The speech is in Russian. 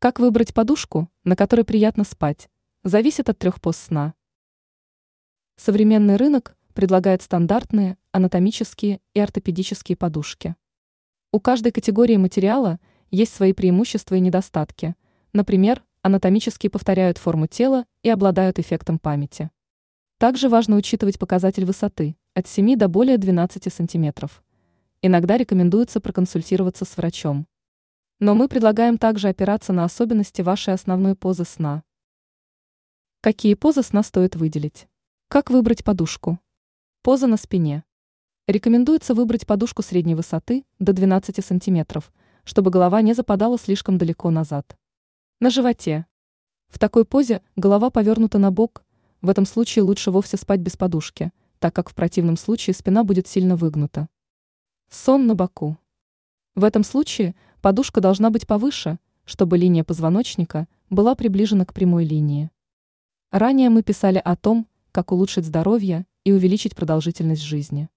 Как выбрать подушку, на которой приятно спать, зависит от трех поз сна. Современный рынок предлагает стандартные анатомические и ортопедические подушки. У каждой категории материала есть свои преимущества и недостатки. Например, анатомические повторяют форму тела и обладают эффектом памяти. Также важно учитывать показатель высоты от 7 до более 12 сантиметров. Иногда рекомендуется проконсультироваться с врачом. Но мы предлагаем также опираться на особенности вашей основной позы сна. Какие позы сна стоит выделить? Как выбрать подушку? Поза на спине. Рекомендуется выбрать подушку средней высоты до 12 см, чтобы голова не западала слишком далеко назад. На животе. В такой позе голова повернута на бок, в этом случае лучше вовсе спать без подушки, так как в противном случае спина будет сильно выгнута. Сон на боку. В этом случае подушка должна быть повыше, чтобы линия позвоночника была приближена к прямой линии. Ранее мы писали о том, как улучшить здоровье и увеличить продолжительность жизни.